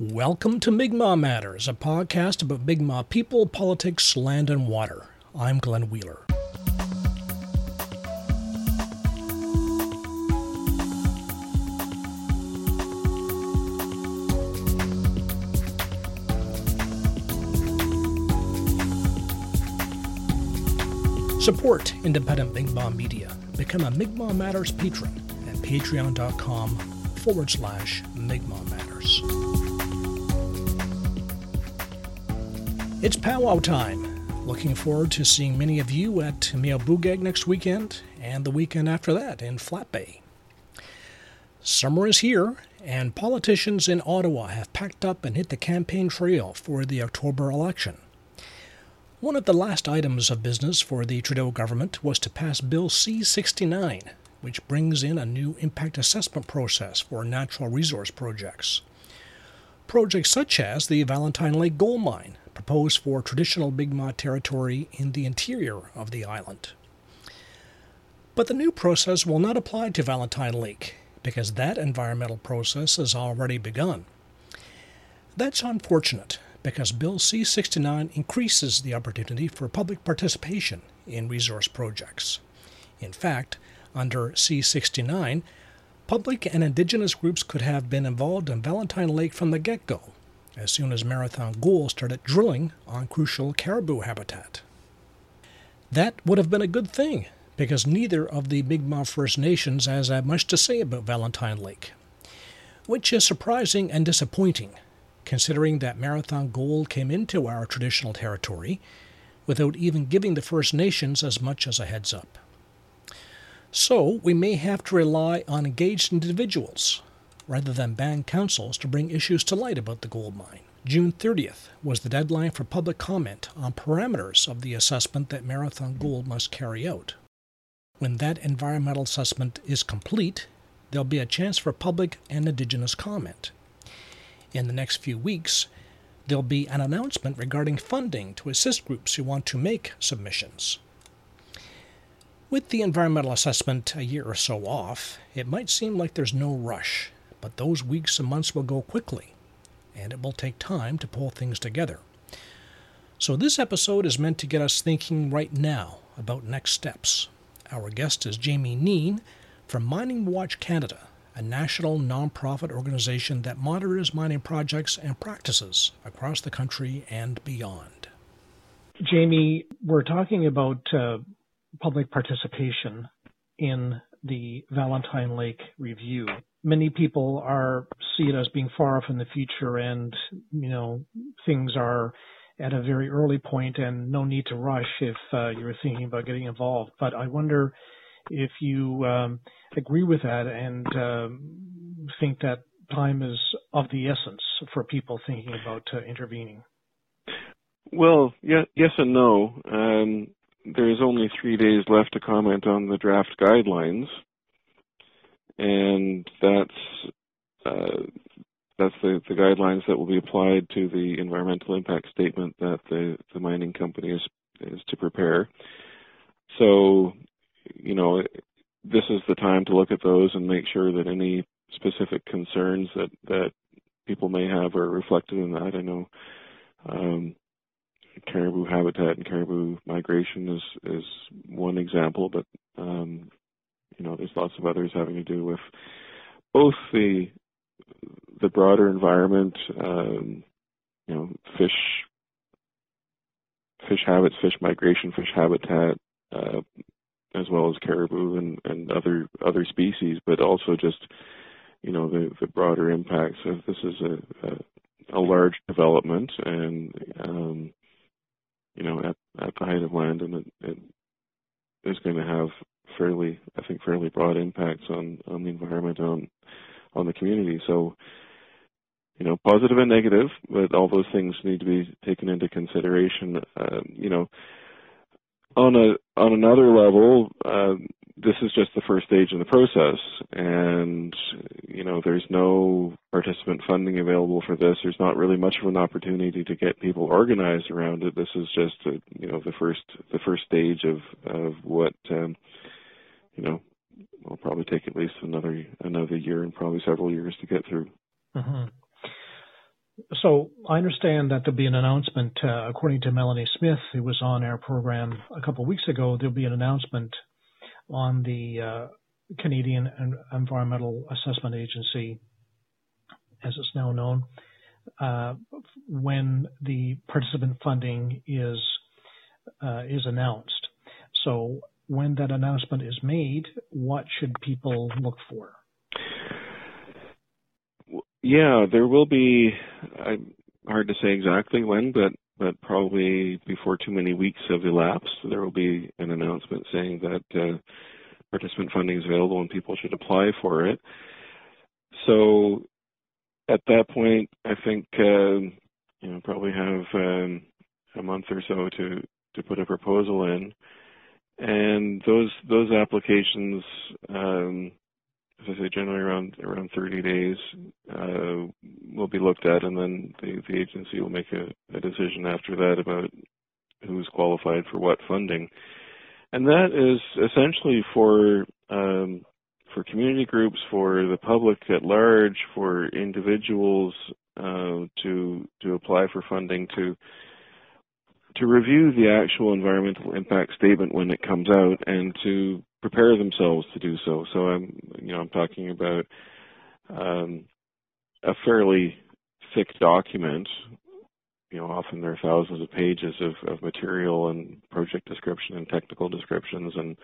Welcome to Mi'kmaq Matters, a podcast about Mi'kmaq people, politics, land, and water. I'm Glenn Wheeler. Support independent Mi'kmaq media. Become a Mi'kmaq Matters patron at patreon.com forward slash Mi'kmaq Matters. It's powwow time. Looking forward to seeing many of you at Miawpukek next weekend and the weekend after that in Flat Bay. Summer is here, and politicians in Ottawa have packed up and hit the campaign trail for the October election. One of the last items of business for the Trudeau government was to pass Bill C 69, which brings in a new impact assessment process for natural resource projects. Projects such as the Valentine Lake Gold Mine, proposed for traditional Mi'kmaq territory in the interior of the island. But the new process will not apply to Valentine Lake because that environmental process has already begun. That's unfortunate because Bill C 69 increases the opportunity for public participation in resource projects. In fact, under C 69, public and indigenous groups could have been involved in Valentine Lake from the get go, as soon as Marathon Gold started drilling on crucial caribou habitat. That would have been a good thing, because neither of the Mi'kmaq First Nations has had much to say about Valentine Lake, which is surprising and disappointing, considering that Marathon Gold came into our traditional territory without even giving the First Nations as much as a heads up. So, we may have to rely on engaged individuals rather than ban councils to bring issues to light about the gold mine. June 30th was the deadline for public comment on parameters of the assessment that Marathon Gold must carry out. When that environmental assessment is complete, there'll be a chance for public and Indigenous comment. In the next few weeks, there'll be an announcement regarding funding to assist groups who want to make submissions. With the environmental assessment a year or so off, it might seem like there's no rush but those weeks and months will go quickly, and it will take time to pull things together. So, this episode is meant to get us thinking right now about next steps. Our guest is Jamie Kneen from Mining Watch Canada, a national nonprofit organization that monitors mining projects and practices across the country and beyond. Jamie, we're talking about uh, public participation in the Valentine Lake Review many people are see it as being far off in the future and you know things are at a very early point and no need to rush if uh, you're thinking about getting involved. But i wonder if you um, agree with that and um, think that time is of the essence for people thinking about uh, intervening. Well yeah, yes and no. Um, there's only three days left to comment on the draft guidelines and that's uh, that's the, the guidelines that will be applied to the environmental impact statement that the, the mining company is is to prepare. So, you know, this is the time to look at those and make sure that any specific concerns that that people may have are reflected in that. I know um, caribou habitat and caribou migration is is one example, but um, you know, there's lots of others having to do with both the the broader environment, um, you know, fish fish habits, fish migration, fish habitat, uh, as well as caribou and, and other other species, but also just you know the the broader impacts. Of this is a a, a large development and um, you know at at the height of land and it, it is going to have fairly, I think, fairly broad impacts on on the environment on on the community. So, you know, positive and negative, but all those things need to be taken into consideration. Uh, you know, on a on another level, uh, this is just the first stage in the process, and you know, there's no participant funding available for this. There's not really much of an opportunity to get people organized around it. This is just, a, you know, the first the first stage of of what um, you know, will probably take at least another another year and probably several years to get through. Mm-hmm. so I understand that there'll be an announcement, uh, according to Melanie Smith, who was on our program a couple of weeks ago. There'll be an announcement on the uh, Canadian Environmental Assessment Agency, as it's now known, uh, when the participant funding is uh, is announced. So when that announcement is made, what should people look for? Yeah, there will be. I'm hard to say exactly when, but but probably before too many weeks have elapsed, there will be an announcement saying that uh, participant funding is available and people should apply for it. So at that point, I think uh, you know probably have um, a month or so to to put a proposal in, and those those applications, um, as I say, generally around around 30 days, uh, will be looked at, and then the, the agency will make a, a decision after that about who's qualified for what funding, and that is essentially for um, for community groups, for the public at large, for individuals uh, to to apply for funding to to review the actual environmental impact statement when it comes out and to prepare themselves to do so. So I'm you know I'm talking about um, a fairly thick document. You know, often there are thousands of pages of, of material and project description and technical descriptions and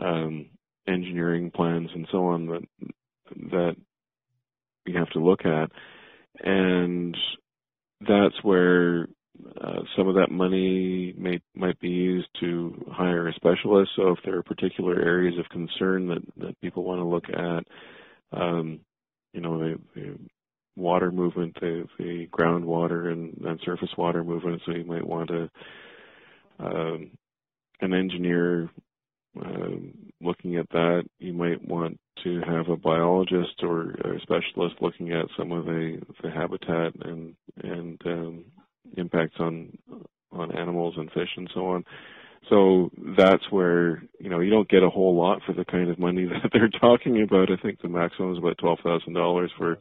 um, engineering plans and so on that that you have to look at, and that's where uh, some of that money may might be used to hire a specialist. So if there are particular areas of concern that that people want to look at, um, you know, the, the water movement, the, the groundwater and, and surface water movement. So you might want to um, an engineer um, looking at that, you might want to have a biologist or a specialist looking at some of the, the habitat and and um, impacts on on animals and fish and so on. So that's where you know you don't get a whole lot for the kind of money that they're talking about. I think the maximum is about twelve thousand dollars for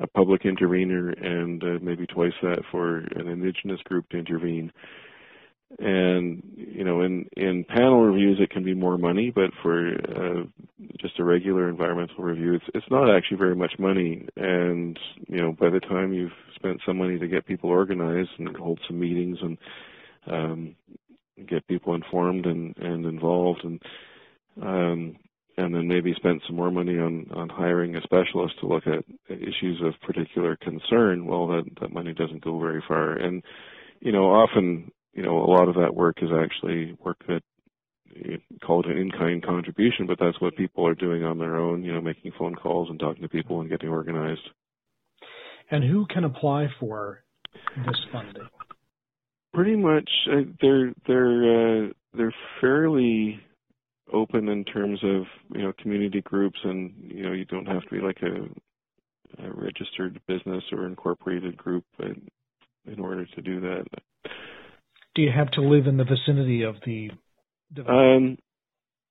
a public intervener, and uh, maybe twice that for an indigenous group to intervene. And you know in in panel reviews it can be more money but for uh, just a regular environmental review it's it's not actually very much money. And you know by the time you've spent some money to get people organized and hold some meetings and um get people informed and and involved and um and then maybe spent some more money on on hiring a specialist to look at issues of particular concern well that that money doesn't go very far and you know often you know, a lot of that work is actually work that you call it an in-kind contribution, but that's what people are doing on their own, you know, making phone calls and talking to people and getting organized. And who can apply for this funding? Pretty much, uh, they're they're uh, they're fairly open in terms of you know community groups, and you know you don't have to be like a, a registered business or incorporated group in, in order to do that do you have to live in the vicinity of the? Um,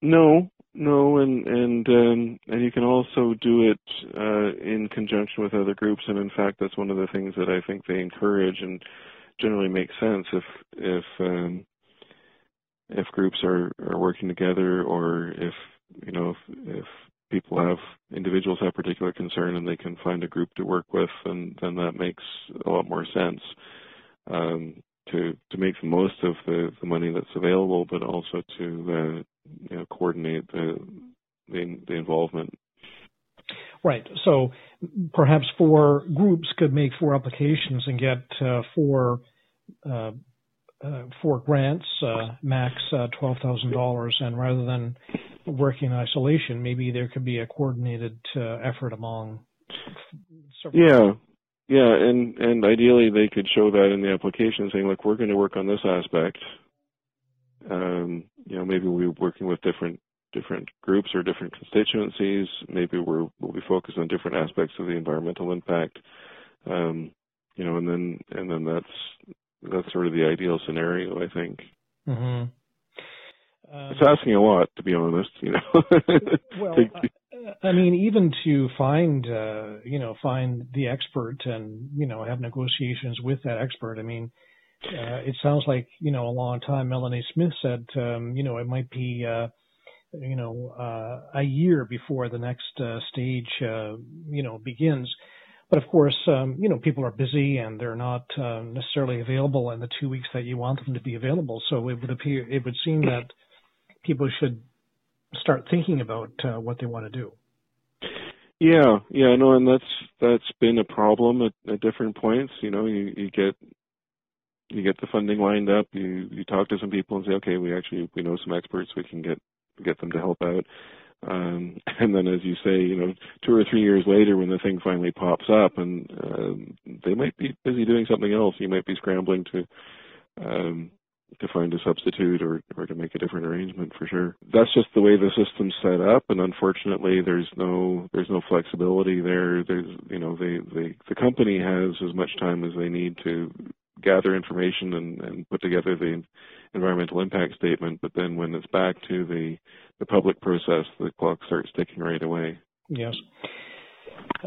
no, no, and and um, and you can also do it uh, in conjunction with other groups. And in fact, that's one of the things that I think they encourage and generally makes sense if if um, if groups are are working together or if you know if, if people have individuals have particular concern and they can find a group to work with, and then that makes a lot more sense. Um, to to make the most of the, the money that's available, but also to uh, you know, coordinate the, the, the involvement. Right. So perhaps four groups could make four applications and get uh, four uh, uh four grants, uh, max uh, twelve thousand dollars, and rather than working in isolation, maybe there could be a coordinated effort among. Yeah, yeah, and and ideally they could show that in the application, saying, "Look, we're going to work on this aspect." Um, you know, maybe we're working with different different groups or different constituencies. Maybe we're we'll be focused on different aspects of the environmental impact. Um, you know, and then and then that's that's sort of the ideal scenario, I think. Mm-hmm. Um, it's asking a lot, to be honest. You know. well, uh, I mean, even to find, uh, you know, find the expert and you know have negotiations with that expert. I mean, uh, it sounds like you know a long time. Melanie Smith said, um, you know, it might be, uh, you know, uh, a year before the next uh, stage, uh, you know, begins. But of course, um, you know, people are busy and they're not uh, necessarily available in the two weeks that you want them to be available. So it would appear, it would seem that people should start thinking about uh, what they want to do. Yeah, yeah, no, and that's that's been a problem at, at different points. You know, you, you get you get the funding lined up, you you talk to some people and say, okay, we actually we know some experts, we can get get them to help out. Um, and then, as you say, you know, two or three years later, when the thing finally pops up, and uh, they might be busy doing something else, you might be scrambling to um, to find a substitute or or to make a different arrangement for sure. That's just the way the system's set up, and unfortunately, there's no there's no flexibility there. There's you know, they they the company has as much time as they need to gather information and, and put together the environmental impact statement, but then when it's back to the the public process, the clock starts ticking right away. Yes.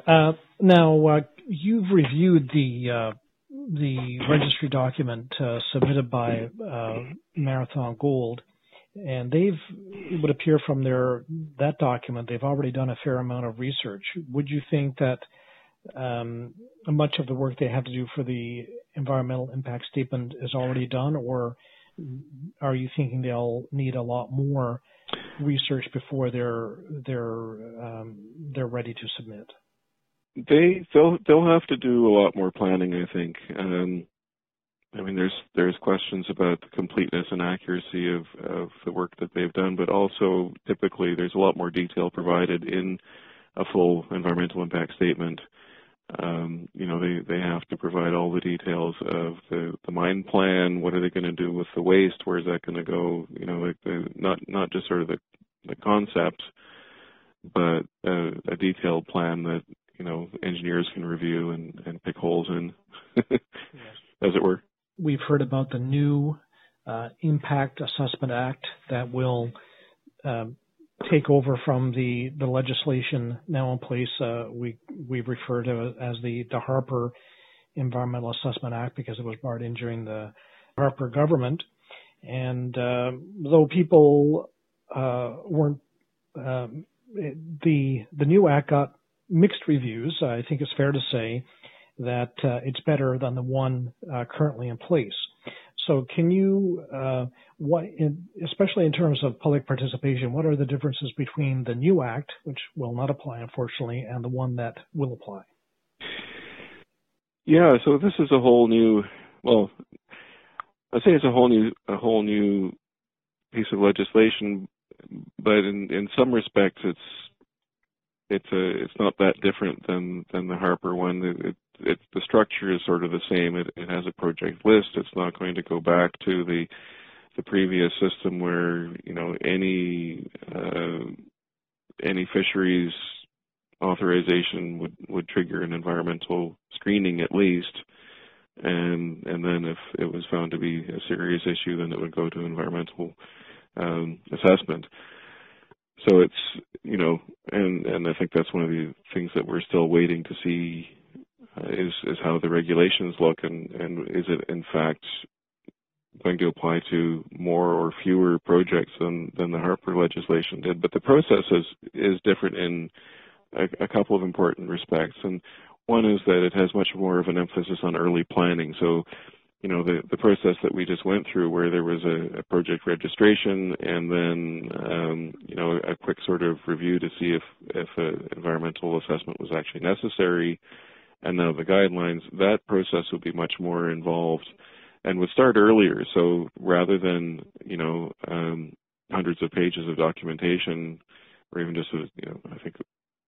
Uh, now uh, you've reviewed the uh, the registry document uh, submitted by uh, Marathon Gold, and they've it would appear from their that document they've already done a fair amount of research. Would you think that um, much of the work they have to do for the environmental impact statement is already done, or are you thinking they'll need a lot more research before they're they're um, they're ready to submit? They they'll they'll have to do a lot more planning, I think. Um, I mean, there's there's questions about the completeness and accuracy of of the work that they've done, but also typically there's a lot more detail provided in a full environmental impact statement. Um, you know, they they have to provide all the details of the the mine plan. What are they going to do with the waste? Where is that going to go? You know, like the, not not just sort of the the concept, but a, a detailed plan that you know engineers can review and, and pick holes in, yes. as it were. We've heard about the new uh, Impact Assessment Act that will um, take over from the, the legislation now in place. Uh, we we refer to as the the Harper Environmental Assessment Act because it was brought in during the Harper government. And uh, though people uh, weren't um, the the new act got mixed reviews. I think it's fair to say that uh, it's better than the one uh, currently in place. So, can you, uh, what, in, especially in terms of public participation, what are the differences between the new act, which will not apply, unfortunately, and the one that will apply? Yeah, so this is a whole new. Well, I'd say it's a whole new, a whole new piece of legislation, but in in some respects, it's it's a it's not that different than than the Harper one. It, it, it the structure is sort of the same. It, it has a project list. It's not going to go back to the the previous system where you know any uh, any fisheries authorization would would trigger an environmental screening at least, and and then if it was found to be a serious issue, then it would go to environmental um, assessment so it's you know and and I think that's one of the things that we're still waiting to see is is how the regulations look and and is it in fact going to apply to more or fewer projects than than the Harper legislation did? But the process is is different in a, a couple of important respects and one is that it has much more of an emphasis on early planning. So you know the the process that we just went through where there was a, a project registration and then um, you know a quick sort of review to see if if an environmental assessment was actually necessary and now the guidelines that process would be much more involved and would start earlier so rather than you know um, hundreds of pages of documentation or even just you know I think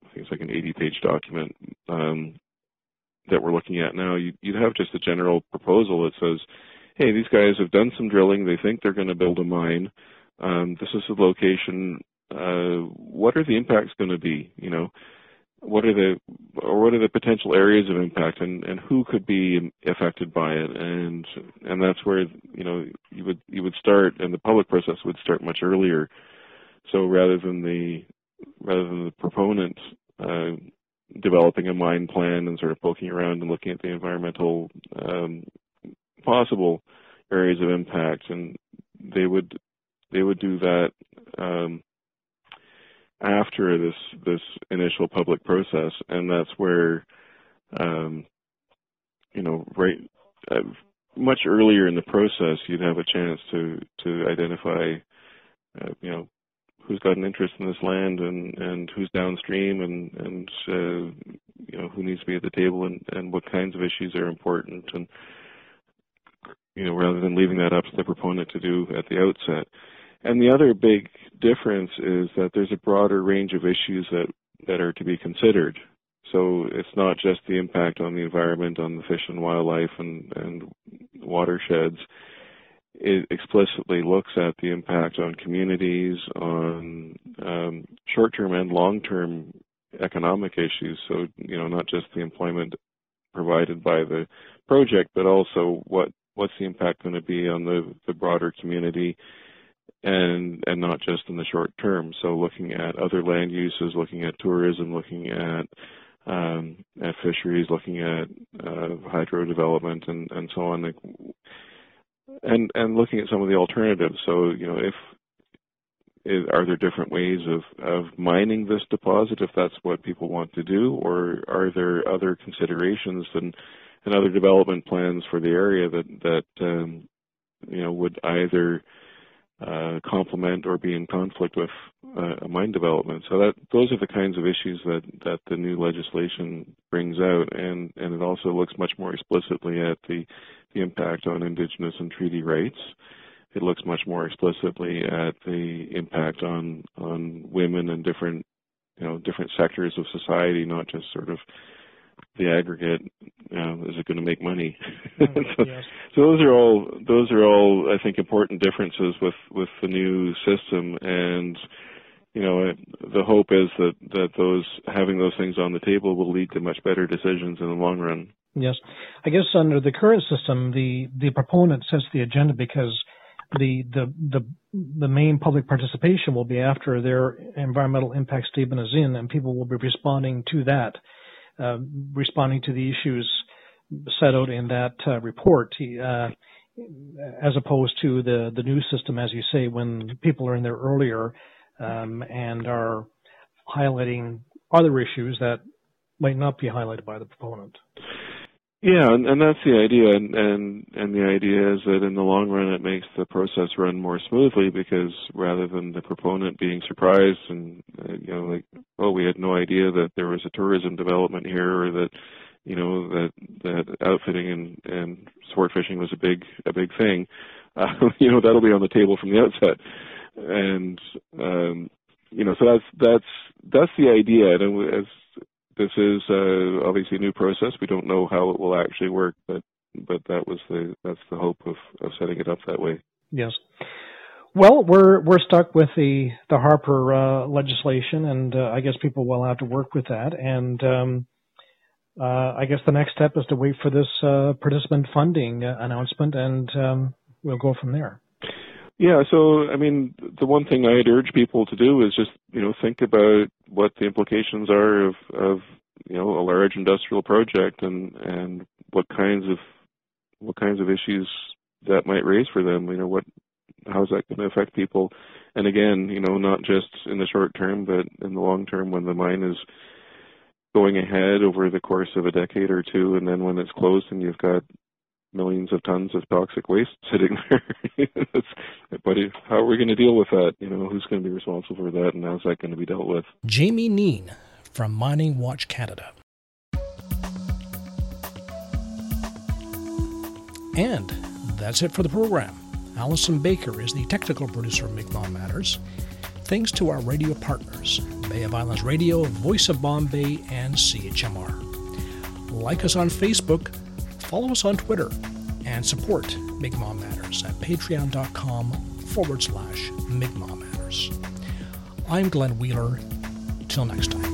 I think it's like an 80 page document um, that we're looking at now, you, would have just a general proposal that says, hey, these guys have done some drilling. They think they're going to build a mine. Um, this is the location. Uh, what are the impacts going to be? You know, what are the or what are the potential areas of impact, and, and who could be affected by it? And and that's where you know you would you would start, and the public process would start much earlier. So rather than the rather than the proponent uh, developing a mine plan and sort of poking around and looking at the environmental um, possible areas of impact, and they would they would do that um, after this this initial public process, and that's where um, you know right uh, much earlier in the process you'd have a chance to to identify uh, you know who's got an interest in this land and and who's downstream and and uh, you know who needs to be at the table and and what kinds of issues are important. And you know rather than leaving that up to the proponent to do at the outset and the other big difference is that there's a broader range of issues that that are to be considered so it's not just the impact on the environment on the fish and wildlife and and watersheds it explicitly looks at the impact on communities, on um, short-term and long-term economic issues. So, you know, not just the employment provided by the project, but also what what's the impact going to be on the, the broader community and and not just in the short term. So looking at other land uses, looking at tourism, looking at um, at fisheries, looking at uh, hydro development and, and so on. And and looking at some of the alternatives. So you know, if are there different ways of of mining this deposit if that's what people want to do, or are there other considerations and and other development plans for the area that that um, you know would either uh, complement or be in conflict with uh, mine development. So that those are the kinds of issues that that the new legislation brings out, and and it also looks much more explicitly at the the impact on indigenous and treaty rights. It looks much more explicitly at the impact on on women and different you know different sectors of society, not just sort of the aggregate uh, is it going to make money? So, yes. so, those are all those are all i think important differences with with the new system. And you know the hope is that that those having those things on the table will lead to much better decisions in the long run. Yes. I guess under the current system the the proponent sets the agenda because the the the the main public participation will be after their environmental impact statement is in and people will be responding to that responding to the issues set out in that uh, report, uh, as opposed to the the new system, as you say, when people are in there earlier um, and are highlighting other issues that might not be highlighted by the proponent. Yeah, and, and that's the idea, and, and and the idea is that in the long run, it makes the process run more smoothly because rather than the proponent being surprised and uh, you know like, oh, we had no idea that there was a tourism development here, or that you know that that outfitting and and sport fishing was a big a big thing, uh, you know that'll be on the table from the outset, and um, you know so that's that's that's the idea, and as this is uh, obviously a new process. We don't know how it will actually work, but but that was the that's the hope of, of setting it up that way. Yes. Well, we're we're stuck with the the Harper uh, legislation, and uh, I guess people will have to work with that. And um, uh, I guess the next step is to wait for this uh, participant funding uh, announcement, and um, we'll go from there. Yeah, so I mean, the one thing I'd urge people to do is just you know think about what the implications are of of you know a large industrial project and and what kinds of what kinds of issues that might raise for them. You know, what how's that going to affect people? And again, you know, not just in the short term, but in the long term when the mine is going ahead over the course of a decade or two, and then when it's closed and you've got millions of tons of toxic waste sitting there. but how are we going to deal with that? You know, who's going to be responsible for that, and how's that going to be dealt with? Jamie Kneen from Mining Watch Canada. And that's it for the program. Allison Baker is the technical producer of Mi'kmaq Matters. Thanks to our radio partners, Bay of Islands Radio, Voice of Bonne Bay, and CHMR. Like us on Facebook, follow us on Twitter, and support Mi'kmaq Matters at patreon.com forward slash Mi'kmaq Matters. I'm Glenn Wheeler. Till next time.